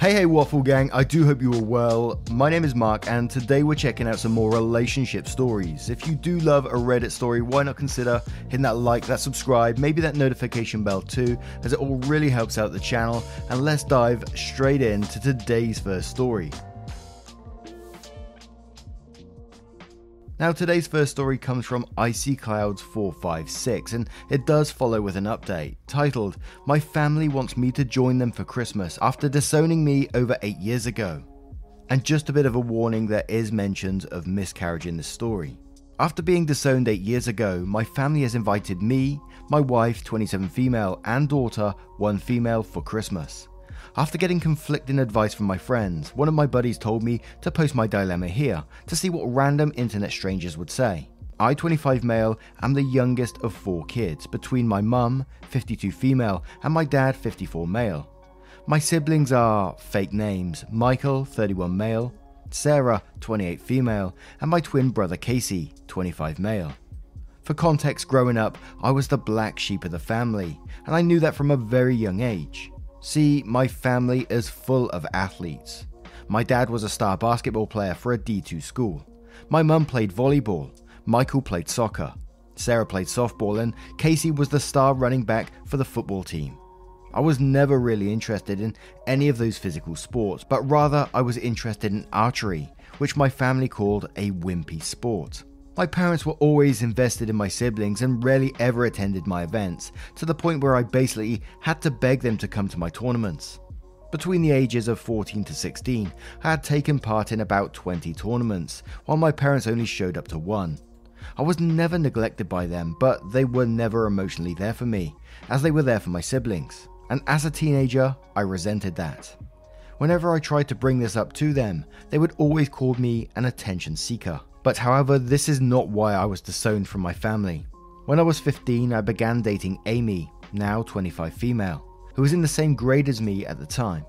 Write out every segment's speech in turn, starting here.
Hey, hey, Waffle Gang, I do hope you are well. My name is Mark, and today we're checking out some more relationship stories. If you do love a Reddit story, why not consider hitting that like, that subscribe, maybe that notification bell too, as it all really helps out the channel. And let's dive straight into today's first story. Now, today's first story comes from Icy Clouds 456, and it does follow with an update titled, My family wants me to join them for Christmas after disowning me over eight years ago. And just a bit of a warning there is mentions of miscarriage in this story. After being disowned eight years ago, my family has invited me, my wife, 27 female, and daughter, 1 female, for Christmas. After getting conflicting advice from my friends, one of my buddies told me to post my dilemma here to see what random internet strangers would say. I, 25 male, am the youngest of four kids between my mum, 52 female, and my dad, 54 male. My siblings are fake names Michael, 31 male, Sarah, 28 female, and my twin brother Casey, 25 male. For context, growing up, I was the black sheep of the family, and I knew that from a very young age. See, my family is full of athletes. My dad was a star basketball player for a D2 school. My mum played volleyball. Michael played soccer. Sarah played softball, and Casey was the star running back for the football team. I was never really interested in any of those physical sports, but rather I was interested in archery, which my family called a wimpy sport. My parents were always invested in my siblings and rarely ever attended my events, to the point where I basically had to beg them to come to my tournaments. Between the ages of 14 to 16, I had taken part in about 20 tournaments, while my parents only showed up to one. I was never neglected by them, but they were never emotionally there for me, as they were there for my siblings. And as a teenager, I resented that. Whenever I tried to bring this up to them, they would always call me an attention seeker. But however, this is not why I was disowned from my family. When I was 15, I began dating Amy, now 25 female, who was in the same grade as me at the time.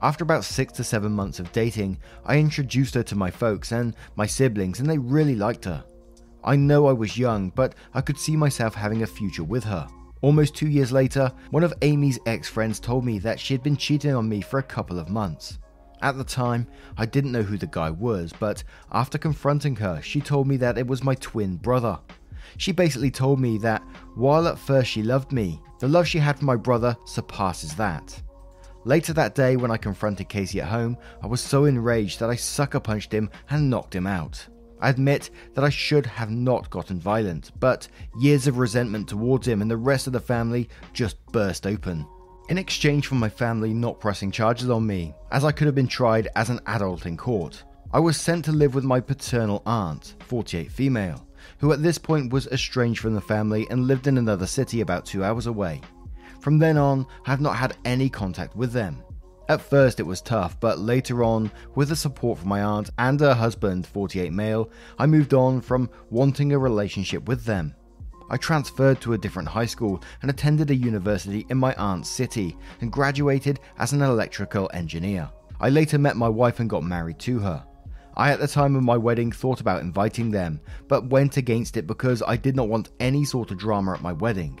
After about 6 to 7 months of dating, I introduced her to my folks and my siblings, and they really liked her. I know I was young, but I could see myself having a future with her. Almost two years later, one of Amy's ex friends told me that she had been cheating on me for a couple of months. At the time, I didn't know who the guy was, but after confronting her, she told me that it was my twin brother. She basically told me that while at first she loved me, the love she had for my brother surpasses that. Later that day, when I confronted Casey at home, I was so enraged that I sucker punched him and knocked him out. I admit that I should have not gotten violent, but years of resentment towards him and the rest of the family just burst open in exchange for my family not pressing charges on me, as I could have been tried as an adult in court. I was sent to live with my paternal aunt, 48 female, who at this point was estranged from the family and lived in another city about two hours away. From then on, I have not had any contact with them. At first, it was tough, but later on, with the support from my aunt and her husband, 48 male, I moved on from wanting a relationship with them. I transferred to a different high school and attended a university in my aunt's city and graduated as an electrical engineer. I later met my wife and got married to her. I, at the time of my wedding, thought about inviting them, but went against it because I did not want any sort of drama at my wedding.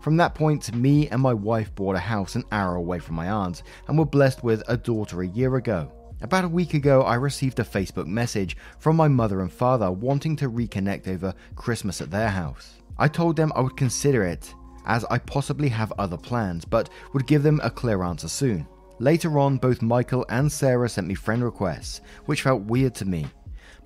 From that point, me and my wife bought a house an hour away from my aunt and were blessed with a daughter a year ago. About a week ago, I received a Facebook message from my mother and father wanting to reconnect over Christmas at their house. I told them I would consider it, as I possibly have other plans, but would give them a clear answer soon. Later on, both Michael and Sarah sent me friend requests, which felt weird to me.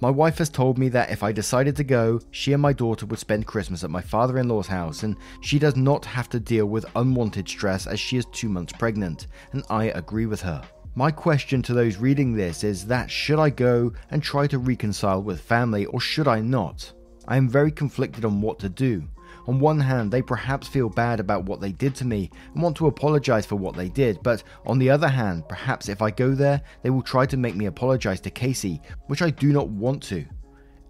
My wife has told me that if I decided to go, she and my daughter would spend Christmas at my father in law's house, and she does not have to deal with unwanted stress as she is two months pregnant, and I agree with her. My question to those reading this is that should I go and try to reconcile with family, or should I not? I am very conflicted on what to do. On one hand, they perhaps feel bad about what they did to me and want to apologize for what they did, but on the other hand, perhaps if I go there, they will try to make me apologize to Casey, which I do not want to.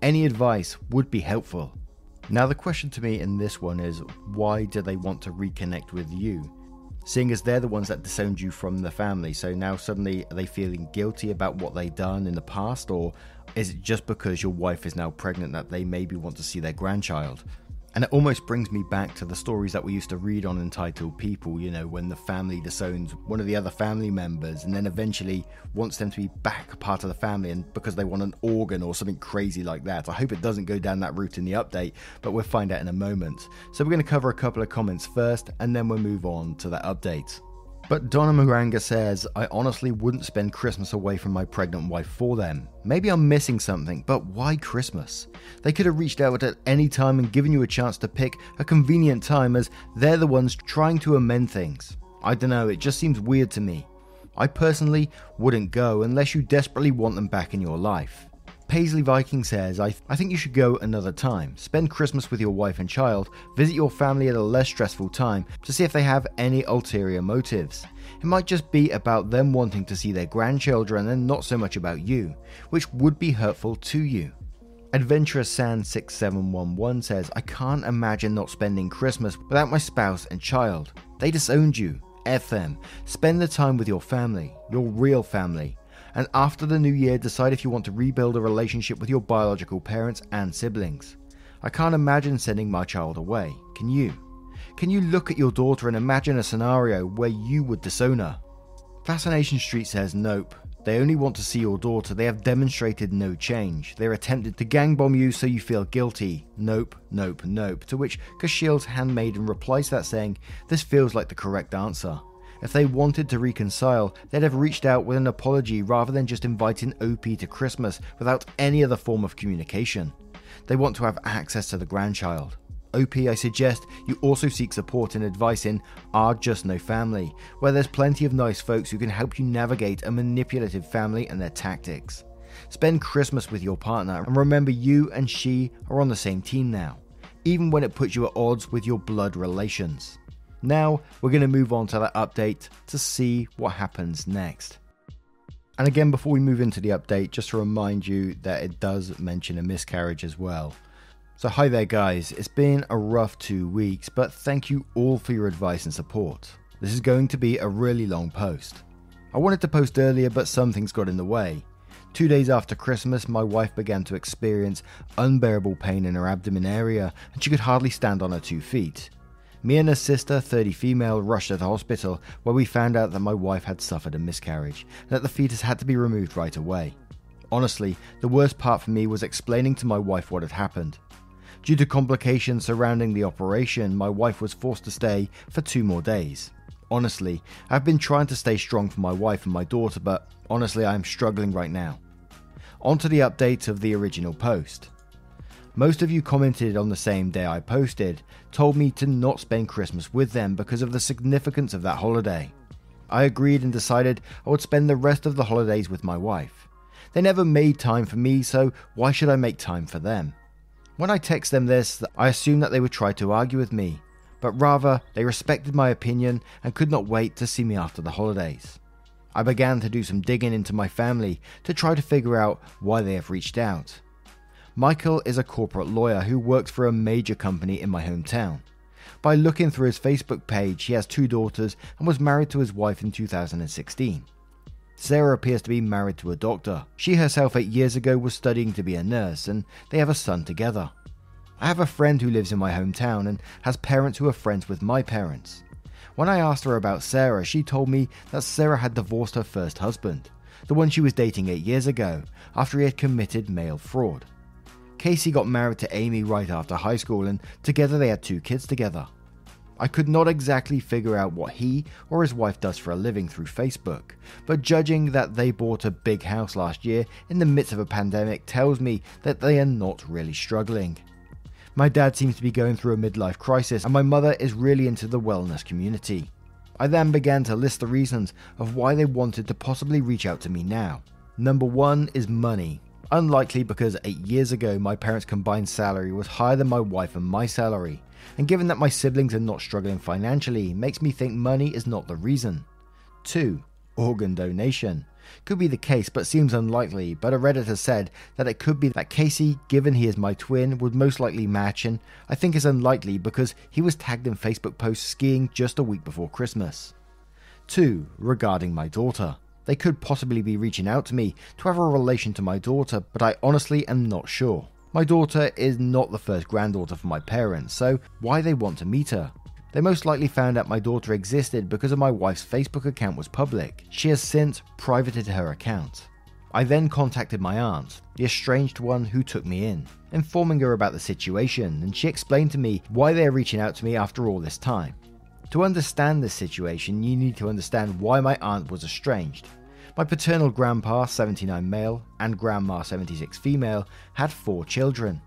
Any advice would be helpful. Now, the question to me in this one is why do they want to reconnect with you? Seeing as they're the ones that disowned you from the family, so now suddenly are they feeling guilty about what they've done in the past, or is it just because your wife is now pregnant that they maybe want to see their grandchild? And it almost brings me back to the stories that we used to read on Entitled People, you know, when the family disowns one of the other family members and then eventually wants them to be back part of the family and because they want an organ or something crazy like that. I hope it doesn't go down that route in the update, but we'll find out in a moment. So we're going to cover a couple of comments first and then we'll move on to that update. But Donna Maranga says, I honestly wouldn't spend Christmas away from my pregnant wife for them. Maybe I'm missing something, but why Christmas? They could have reached out at any time and given you a chance to pick a convenient time as they're the ones trying to amend things. I don't know, it just seems weird to me. I personally wouldn't go unless you desperately want them back in your life. Paisley Viking says, I, th- I think you should go another time. Spend Christmas with your wife and child, visit your family at a less stressful time to see if they have any ulterior motives. It might just be about them wanting to see their grandchildren and not so much about you, which would be hurtful to you. Adventurous Sand 6711 says, I can't imagine not spending Christmas without my spouse and child. They disowned you. F them. Spend the time with your family, your real family and after the new year, decide if you want to rebuild a relationship with your biological parents and siblings. I can't imagine sending my child away. Can you? Can you look at your daughter and imagine a scenario where you would disown her? Fascination Street says nope. They only want to see your daughter. They have demonstrated no change. They're attempted to gang bomb you so you feel guilty. Nope, nope, nope. To which Kashil's handmaiden replies that saying, This feels like the correct answer. If they wanted to reconcile, they'd have reached out with an apology rather than just inviting OP to Christmas without any other form of communication. They want to have access to the grandchild. OP, I suggest you also seek support and advice in Our Just No Family, where there's plenty of nice folks who can help you navigate a manipulative family and their tactics. Spend Christmas with your partner and remember you and she are on the same team now, even when it puts you at odds with your blood relations. Now we're going to move on to that update to see what happens next. And again, before we move into the update, just to remind you that it does mention a miscarriage as well. So, hi there, guys. It's been a rough two weeks, but thank you all for your advice and support. This is going to be a really long post. I wanted to post earlier, but some things got in the way. Two days after Christmas, my wife began to experience unbearable pain in her abdomen area, and she could hardly stand on her two feet. Me and her sister, 30 female, rushed to the hospital where we found out that my wife had suffered a miscarriage and that the fetus had to be removed right away. Honestly, the worst part for me was explaining to my wife what had happened. Due to complications surrounding the operation, my wife was forced to stay for two more days. Honestly, I've been trying to stay strong for my wife and my daughter, but honestly, I am struggling right now. On to the update of the original post. Most of you commented on the same day I posted, told me to not spend Christmas with them because of the significance of that holiday. I agreed and decided I would spend the rest of the holidays with my wife. They never made time for me, so why should I make time for them? When I text them this, I assumed that they would try to argue with me, but rather they respected my opinion and could not wait to see me after the holidays. I began to do some digging into my family to try to figure out why they have reached out. Michael is a corporate lawyer who works for a major company in my hometown. By looking through his Facebook page, he has two daughters and was married to his wife in 2016. Sarah appears to be married to a doctor. She herself, eight years ago, was studying to be a nurse, and they have a son together. I have a friend who lives in my hometown and has parents who are friends with my parents. When I asked her about Sarah, she told me that Sarah had divorced her first husband, the one she was dating eight years ago, after he had committed mail fraud. Casey got married to Amy right after high school, and together they had two kids together. I could not exactly figure out what he or his wife does for a living through Facebook, but judging that they bought a big house last year in the midst of a pandemic tells me that they are not really struggling. My dad seems to be going through a midlife crisis, and my mother is really into the wellness community. I then began to list the reasons of why they wanted to possibly reach out to me now. Number one is money. Unlikely because 8 years ago my parents' combined salary was higher than my wife and my salary, and given that my siblings are not struggling financially, makes me think money is not the reason. 2. Organ donation. Could be the case, but seems unlikely. But a Redditor said that it could be that Casey, given he is my twin, would most likely match, and I think is unlikely because he was tagged in Facebook posts skiing just a week before Christmas. 2. Regarding my daughter. They could possibly be reaching out to me to have a relation to my daughter, but I honestly am not sure. My daughter is not the first granddaughter for my parents, so why they want to meet her? They most likely found out my daughter existed because of my wife's Facebook account was public. She has since privated her account. I then contacted my aunt, the estranged one who took me in, informing her about the situation, and she explained to me why they are reaching out to me after all this time. To understand this situation, you need to understand why my aunt was estranged. My paternal grandpa, 79 male, and grandma, 76 female, had four children.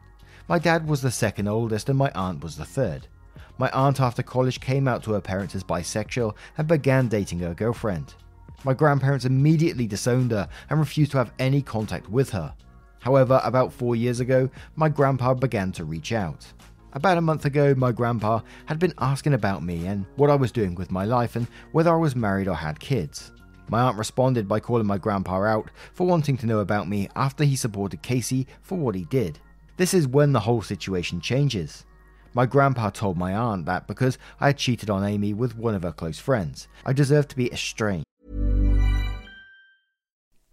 My dad was the second oldest, and my aunt was the third. My aunt, after college, came out to her parents as bisexual and began dating her girlfriend. My grandparents immediately disowned her and refused to have any contact with her. However, about four years ago, my grandpa began to reach out. About a month ago, my grandpa had been asking about me and what I was doing with my life and whether I was married or had kids. My aunt responded by calling my grandpa out for wanting to know about me after he supported Casey for what he did. This is when the whole situation changes. My grandpa told my aunt that because I had cheated on Amy with one of her close friends, I deserved to be estranged.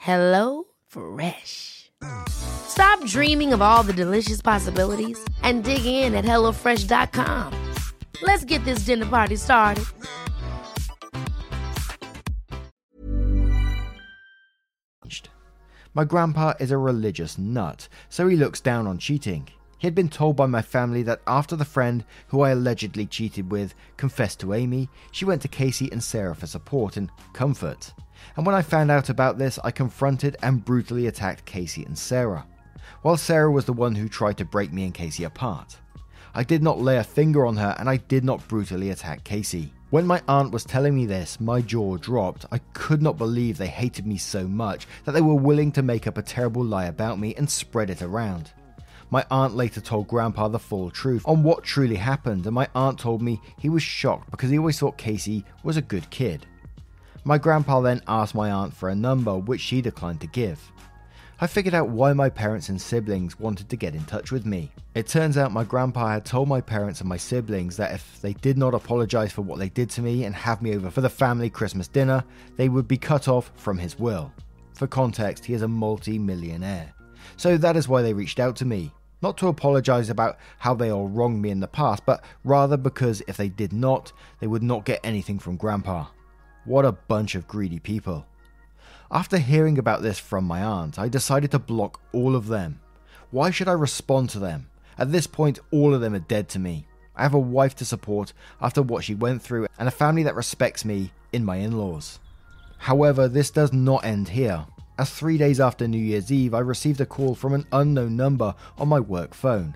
Hello Fresh. Stop dreaming of all the delicious possibilities and dig in at HelloFresh.com. Let's get this dinner party started. My grandpa is a religious nut, so he looks down on cheating. He had been told by my family that after the friend who I allegedly cheated with confessed to Amy, she went to Casey and Sarah for support and comfort. And when I found out about this, I confronted and brutally attacked Casey and Sarah, while Sarah was the one who tried to break me and Casey apart. I did not lay a finger on her and I did not brutally attack Casey. When my aunt was telling me this, my jaw dropped. I could not believe they hated me so much that they were willing to make up a terrible lie about me and spread it around. My aunt later told Grandpa the full truth on what truly happened, and my aunt told me he was shocked because he always thought Casey was a good kid. My grandpa then asked my aunt for a number, which she declined to give. I figured out why my parents and siblings wanted to get in touch with me. It turns out my grandpa had told my parents and my siblings that if they did not apologize for what they did to me and have me over for the family Christmas dinner, they would be cut off from his will. For context, he is a multi millionaire. So that is why they reached out to me. Not to apologize about how they all wronged me in the past, but rather because if they did not, they would not get anything from Grandpa. What a bunch of greedy people. After hearing about this from my aunt, I decided to block all of them. Why should I respond to them? At this point, all of them are dead to me. I have a wife to support after what she went through and a family that respects me in my in laws. However, this does not end here. As three days after New Year's Eve, I received a call from an unknown number on my work phone.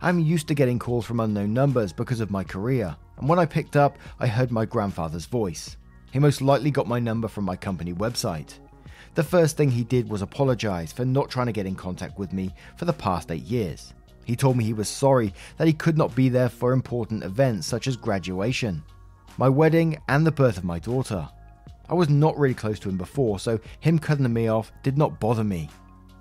I'm used to getting calls from unknown numbers because of my career, and when I picked up, I heard my grandfather's voice. He most likely got my number from my company website. The first thing he did was apologize for not trying to get in contact with me for the past eight years. He told me he was sorry that he could not be there for important events such as graduation, my wedding, and the birth of my daughter. I was not really close to him before, so him cutting me off did not bother me.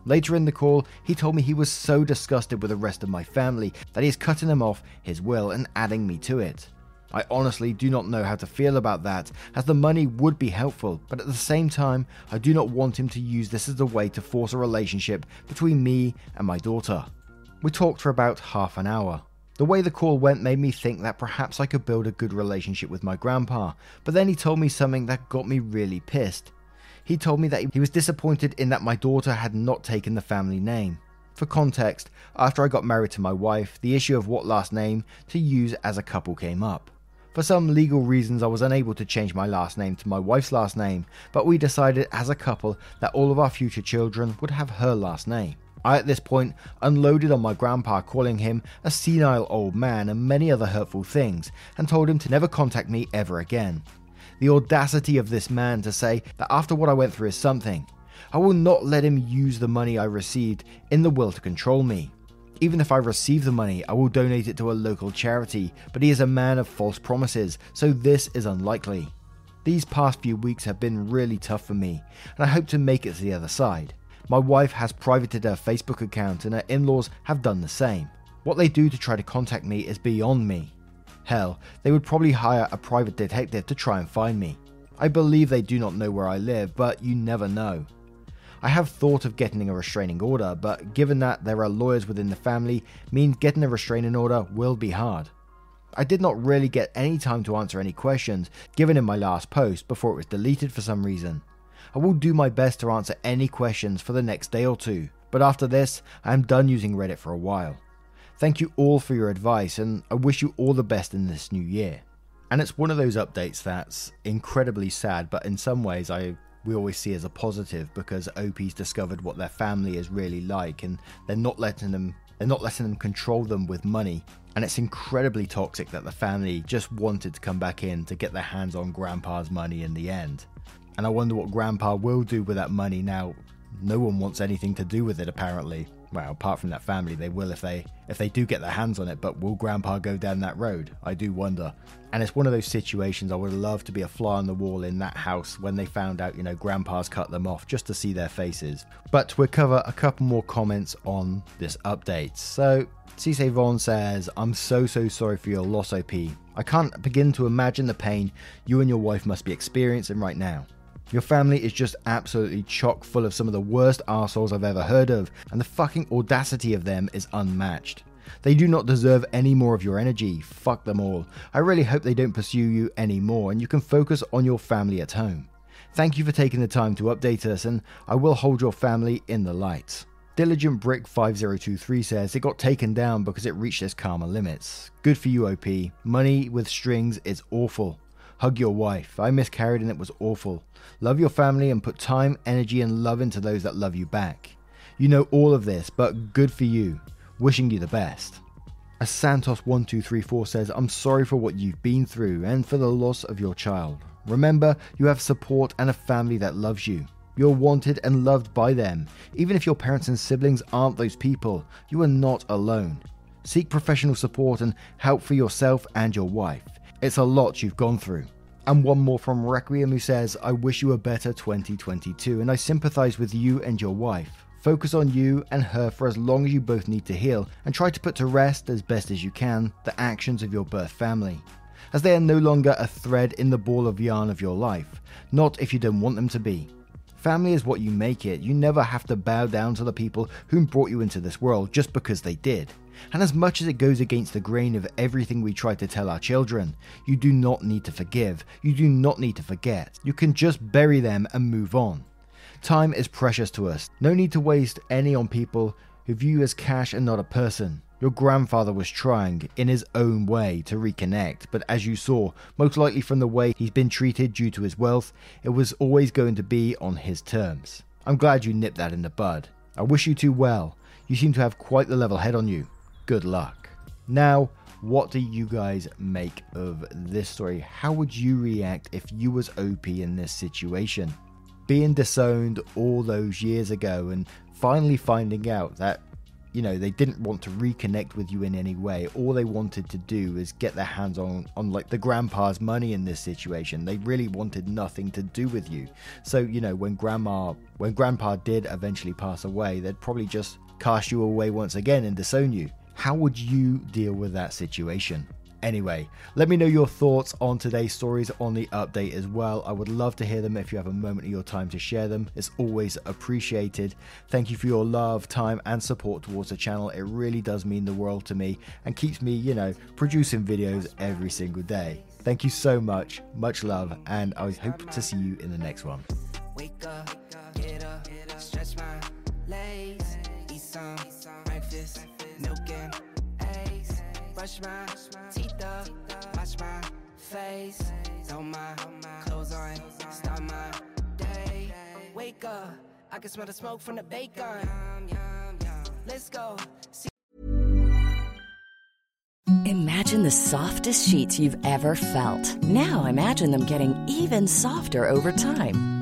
Later in the call, he told me he was so disgusted with the rest of my family that he is cutting them off his will and adding me to it. I honestly do not know how to feel about that, as the money would be helpful, but at the same time, I do not want him to use this as a way to force a relationship between me and my daughter. We talked for about half an hour. The way the call went made me think that perhaps I could build a good relationship with my grandpa, but then he told me something that got me really pissed. He told me that he was disappointed in that my daughter had not taken the family name. For context, after I got married to my wife, the issue of what last name to use as a couple came up. For some legal reasons, I was unable to change my last name to my wife's last name, but we decided as a couple that all of our future children would have her last name. I, at this point, unloaded on my grandpa, calling him a senile old man and many other hurtful things, and told him to never contact me ever again. The audacity of this man to say that after what I went through is something. I will not let him use the money I received in the will to control me. Even if I receive the money, I will donate it to a local charity, but he is a man of false promises, so this is unlikely. These past few weeks have been really tough for me, and I hope to make it to the other side. My wife has privated her Facebook account, and her in laws have done the same. What they do to try to contact me is beyond me. Hell, they would probably hire a private detective to try and find me. I believe they do not know where I live, but you never know. I have thought of getting a restraining order, but given that there are lawyers within the family, means getting a restraining order will be hard. I did not really get any time to answer any questions given in my last post before it was deleted for some reason. I will do my best to answer any questions for the next day or two, but after this, I am done using Reddit for a while. Thank you all for your advice, and I wish you all the best in this new year. And it's one of those updates that's incredibly sad, but in some ways, I we always see as a positive because OP's discovered what their family is really like, and they're not letting them they're not letting them control them with money. And it's incredibly toxic that the family just wanted to come back in to get their hands on Grandpa's money in the end. And I wonder what Grandpa will do with that money now. No one wants anything to do with it, apparently. Well, apart from that family, they will if they if they do get their hands on it. But will Grandpa go down that road? I do wonder. And it's one of those situations I would love to be a fly on the wall in that house when they found out, you know, Grandpa's cut them off just to see their faces. But we'll cover a couple more comments on this update. So Cisse Vaughn says, I'm so so sorry for your loss, OP. I can't begin to imagine the pain you and your wife must be experiencing right now. Your family is just absolutely chock full of some of the worst assholes I've ever heard of, and the fucking audacity of them is unmatched. They do not deserve any more of your energy. Fuck them all. I really hope they don't pursue you anymore and you can focus on your family at home. Thank you for taking the time to update us, and I will hold your family in the light. Diligent Brick 5023 says it got taken down because it reached its karma limits. Good for you, OP. Money with strings is awful. Hug your wife. I miscarried and it was awful. Love your family and put time, energy, and love into those that love you back. You know all of this, but good for you. Wishing you the best. As Santos1234 says, I'm sorry for what you've been through and for the loss of your child. Remember, you have support and a family that loves you. You're wanted and loved by them. Even if your parents and siblings aren't those people, you are not alone. Seek professional support and help for yourself and your wife. It's a lot you've gone through. And one more from Requiem who says, I wish you a better 2022 and I sympathize with you and your wife. Focus on you and her for as long as you both need to heal and try to put to rest as best as you can the actions of your birth family. As they are no longer a thread in the ball of yarn of your life, not if you don't want them to be. Family is what you make it. You never have to bow down to the people whom brought you into this world just because they did. And as much as it goes against the grain of everything we try to tell our children, you do not need to forgive, you do not need to forget. You can just bury them and move on. Time is precious to us. No need to waste any on people who view you as cash and not a person. Your grandfather was trying, in his own way, to reconnect, but as you saw, most likely from the way he's been treated due to his wealth, it was always going to be on his terms. I'm glad you nipped that in the bud. I wish you two well. You seem to have quite the level head on you good luck. Now, what do you guys make of this story? How would you react if you was OP in this situation? being disowned all those years ago and finally finding out that you know they didn't want to reconnect with you in any way all they wanted to do is get their hands on on like the grandpa's money in this situation they really wanted nothing to do with you so you know when grandma when grandpa did eventually pass away they'd probably just cast you away once again and disown you how would you deal with that situation Anyway, let me know your thoughts on today's stories on the update as well. I would love to hear them if you have a moment of your time to share them. It's always appreciated. Thank you for your love, time, and support towards the channel. It really does mean the world to me and keeps me, you know, producing videos every single day. Thank you so much. Much love, and I hope to see you in the next one. Wake up, get up, stretch my legs, eat some breakfast, and eggs, brush my my face, throw my clothes on, start my day. Wake up, I can smell the smoke from the bacon. Let's go. See Imagine the softest sheets you've ever felt. Now imagine them getting even softer over time.